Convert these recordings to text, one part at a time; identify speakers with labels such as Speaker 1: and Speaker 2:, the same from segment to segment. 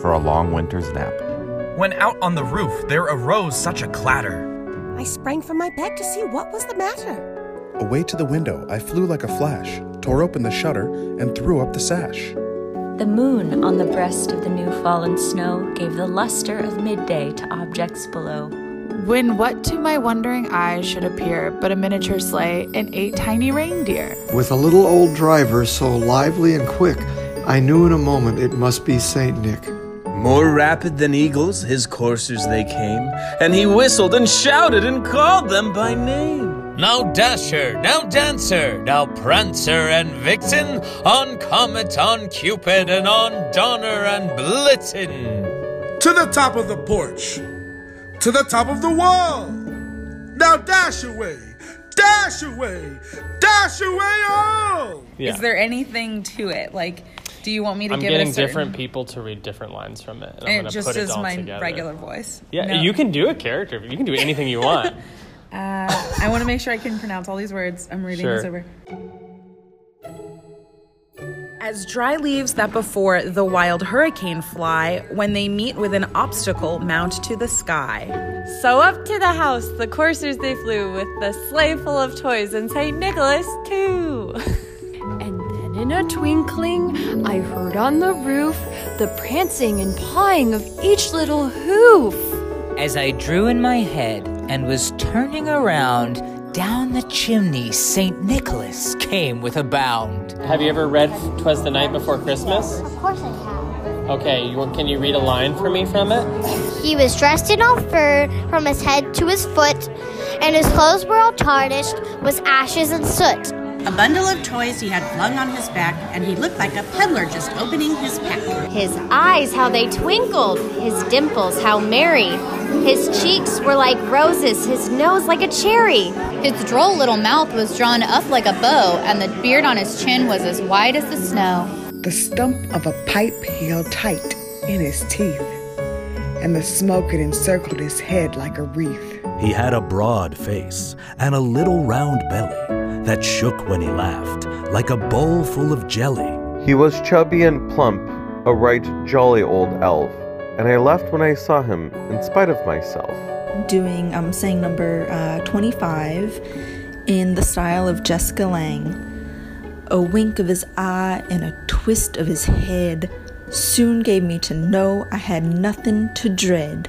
Speaker 1: for a long winter's nap.
Speaker 2: When out on the roof there arose such a clatter.
Speaker 3: I sprang from my bed to see what was the matter.
Speaker 4: Away to the window I flew like a flash, tore open the shutter, and threw up the sash.
Speaker 5: The moon on the breast of the new fallen snow gave the luster of midday to objects below.
Speaker 6: When what to my wondering eyes should appear but a miniature sleigh and eight tiny reindeer?
Speaker 7: With a little old driver so lively and quick, I knew in a moment it must be Saint Nick.
Speaker 8: More rapid than eagles, his coursers they came, and he whistled and shouted and called them by name.
Speaker 9: Now Dasher, now Dancer, now Prancer and Vixen, on Comet, on Cupid, and on Donner and Blitzen.
Speaker 10: To the top of the porch, to the top of the wall. Now dash away, dash away, dash away all.
Speaker 11: Yeah.
Speaker 12: Is there anything to it? Like, do you want me to
Speaker 11: I'm
Speaker 12: give
Speaker 11: getting
Speaker 12: it a certain...
Speaker 11: different people to read different lines from it. And, I'm
Speaker 12: And
Speaker 11: gonna
Speaker 12: it just
Speaker 11: put it
Speaker 12: is
Speaker 11: all
Speaker 12: my
Speaker 11: together.
Speaker 12: regular voice.
Speaker 11: Yeah,
Speaker 12: No.
Speaker 11: you can do a character. You can do anything you want.
Speaker 12: Uh, I want to make sure I can pronounce all these words. I'm reading this over. As dry leaves that before the wild hurricane fly, when they meet with an obstacle mount to the sky.
Speaker 13: So up to the house the coursers they flew with the sleigh full of toys and St. Nicholas too.
Speaker 14: And then in a twinkling, I heard on the roof the prancing and pawing of each little hoof.
Speaker 15: As I drew in my head and was turning around, down the chimney St. Nicholas came with a bound.
Speaker 11: Have you ever read "Twas the Night Before Christmas"?
Speaker 16: Of course I have.
Speaker 11: Okay, you, can you read a line for me from it?
Speaker 16: He was dressed in all fur from his head to his foot, and his clothes were all tarnished with ashes and soot.
Speaker 3: A bundle of toys he had flung on his back, and he looked like a peddler just opening his pack.
Speaker 17: His eyes, how they twinkled, his dimples, how merry. His cheeks were like roses, his nose like a cherry.
Speaker 18: His droll little mouth was drawn up like a bow, and the beard on his chin was as white as the snow.
Speaker 7: The stump of a pipe he held tight in his teeth, and the smoke had encircled his head like a wreath.
Speaker 2: He had a broad face and a little round belly that shook when he laughed, like a bowl full of jelly.
Speaker 19: He was chubby and plump, a right jolly old elf, and I left when I saw him in spite of myself.
Speaker 6: doing um, saying number uh, 25 in the style of Jessica Lange. A wink of his eye and a twist of his head soon gave me to know I had nothing to dread.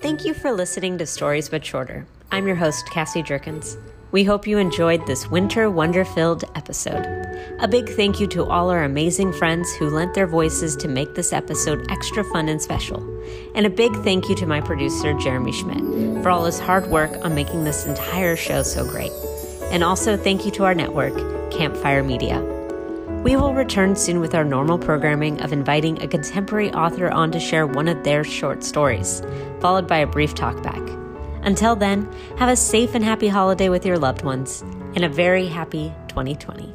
Speaker 20: Thank you for listening to Stories But Shorter. I'm your host, Cassie Jerkins. We hope you enjoyed this winter wonder filled episode. A big thank you to all our amazing friends who lent their voices to make this episode extra fun and special. And a big thank you to my producer, Jeremy Schmidt, for all his hard work on making this entire show so great. And also thank you to our network, Campfire Media. We will return soon with our normal programming of inviting a contemporary author on to share one of their short stories, followed by a brief talkback. Until then, have a safe and happy holiday with your loved ones, and a very happy 2020.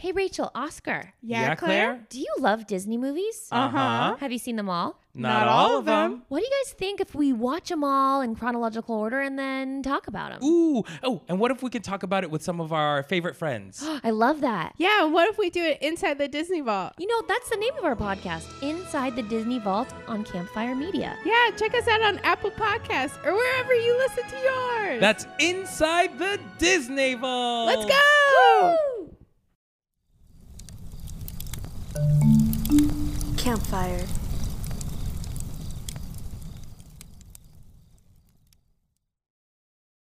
Speaker 14: Hey
Speaker 21: Hey, Rachel, Oscar.
Speaker 22: Yeah, Yeah, Claire? Claire?
Speaker 21: Do you love Disney movies?
Speaker 22: Uh-huh.
Speaker 21: Have you seen them all?
Speaker 22: Not all of them.
Speaker 21: What do you guys think if we watch them all in chronological order and then talk about them?
Speaker 22: Ooh. Oh, and what if we can talk about it with some of our favorite friends?
Speaker 21: I love that.
Speaker 23: Yeah, what if we do it inside the Disney Vault?
Speaker 21: You know, that's the name of our podcast, Inside the Disney Vault on Campfire Media.
Speaker 23: Yeah, check us out on Apple Podcasts or wherever you listen to yours.
Speaker 22: That's Inside the Disney Vault.
Speaker 23: Let's go!
Speaker 6: Campfire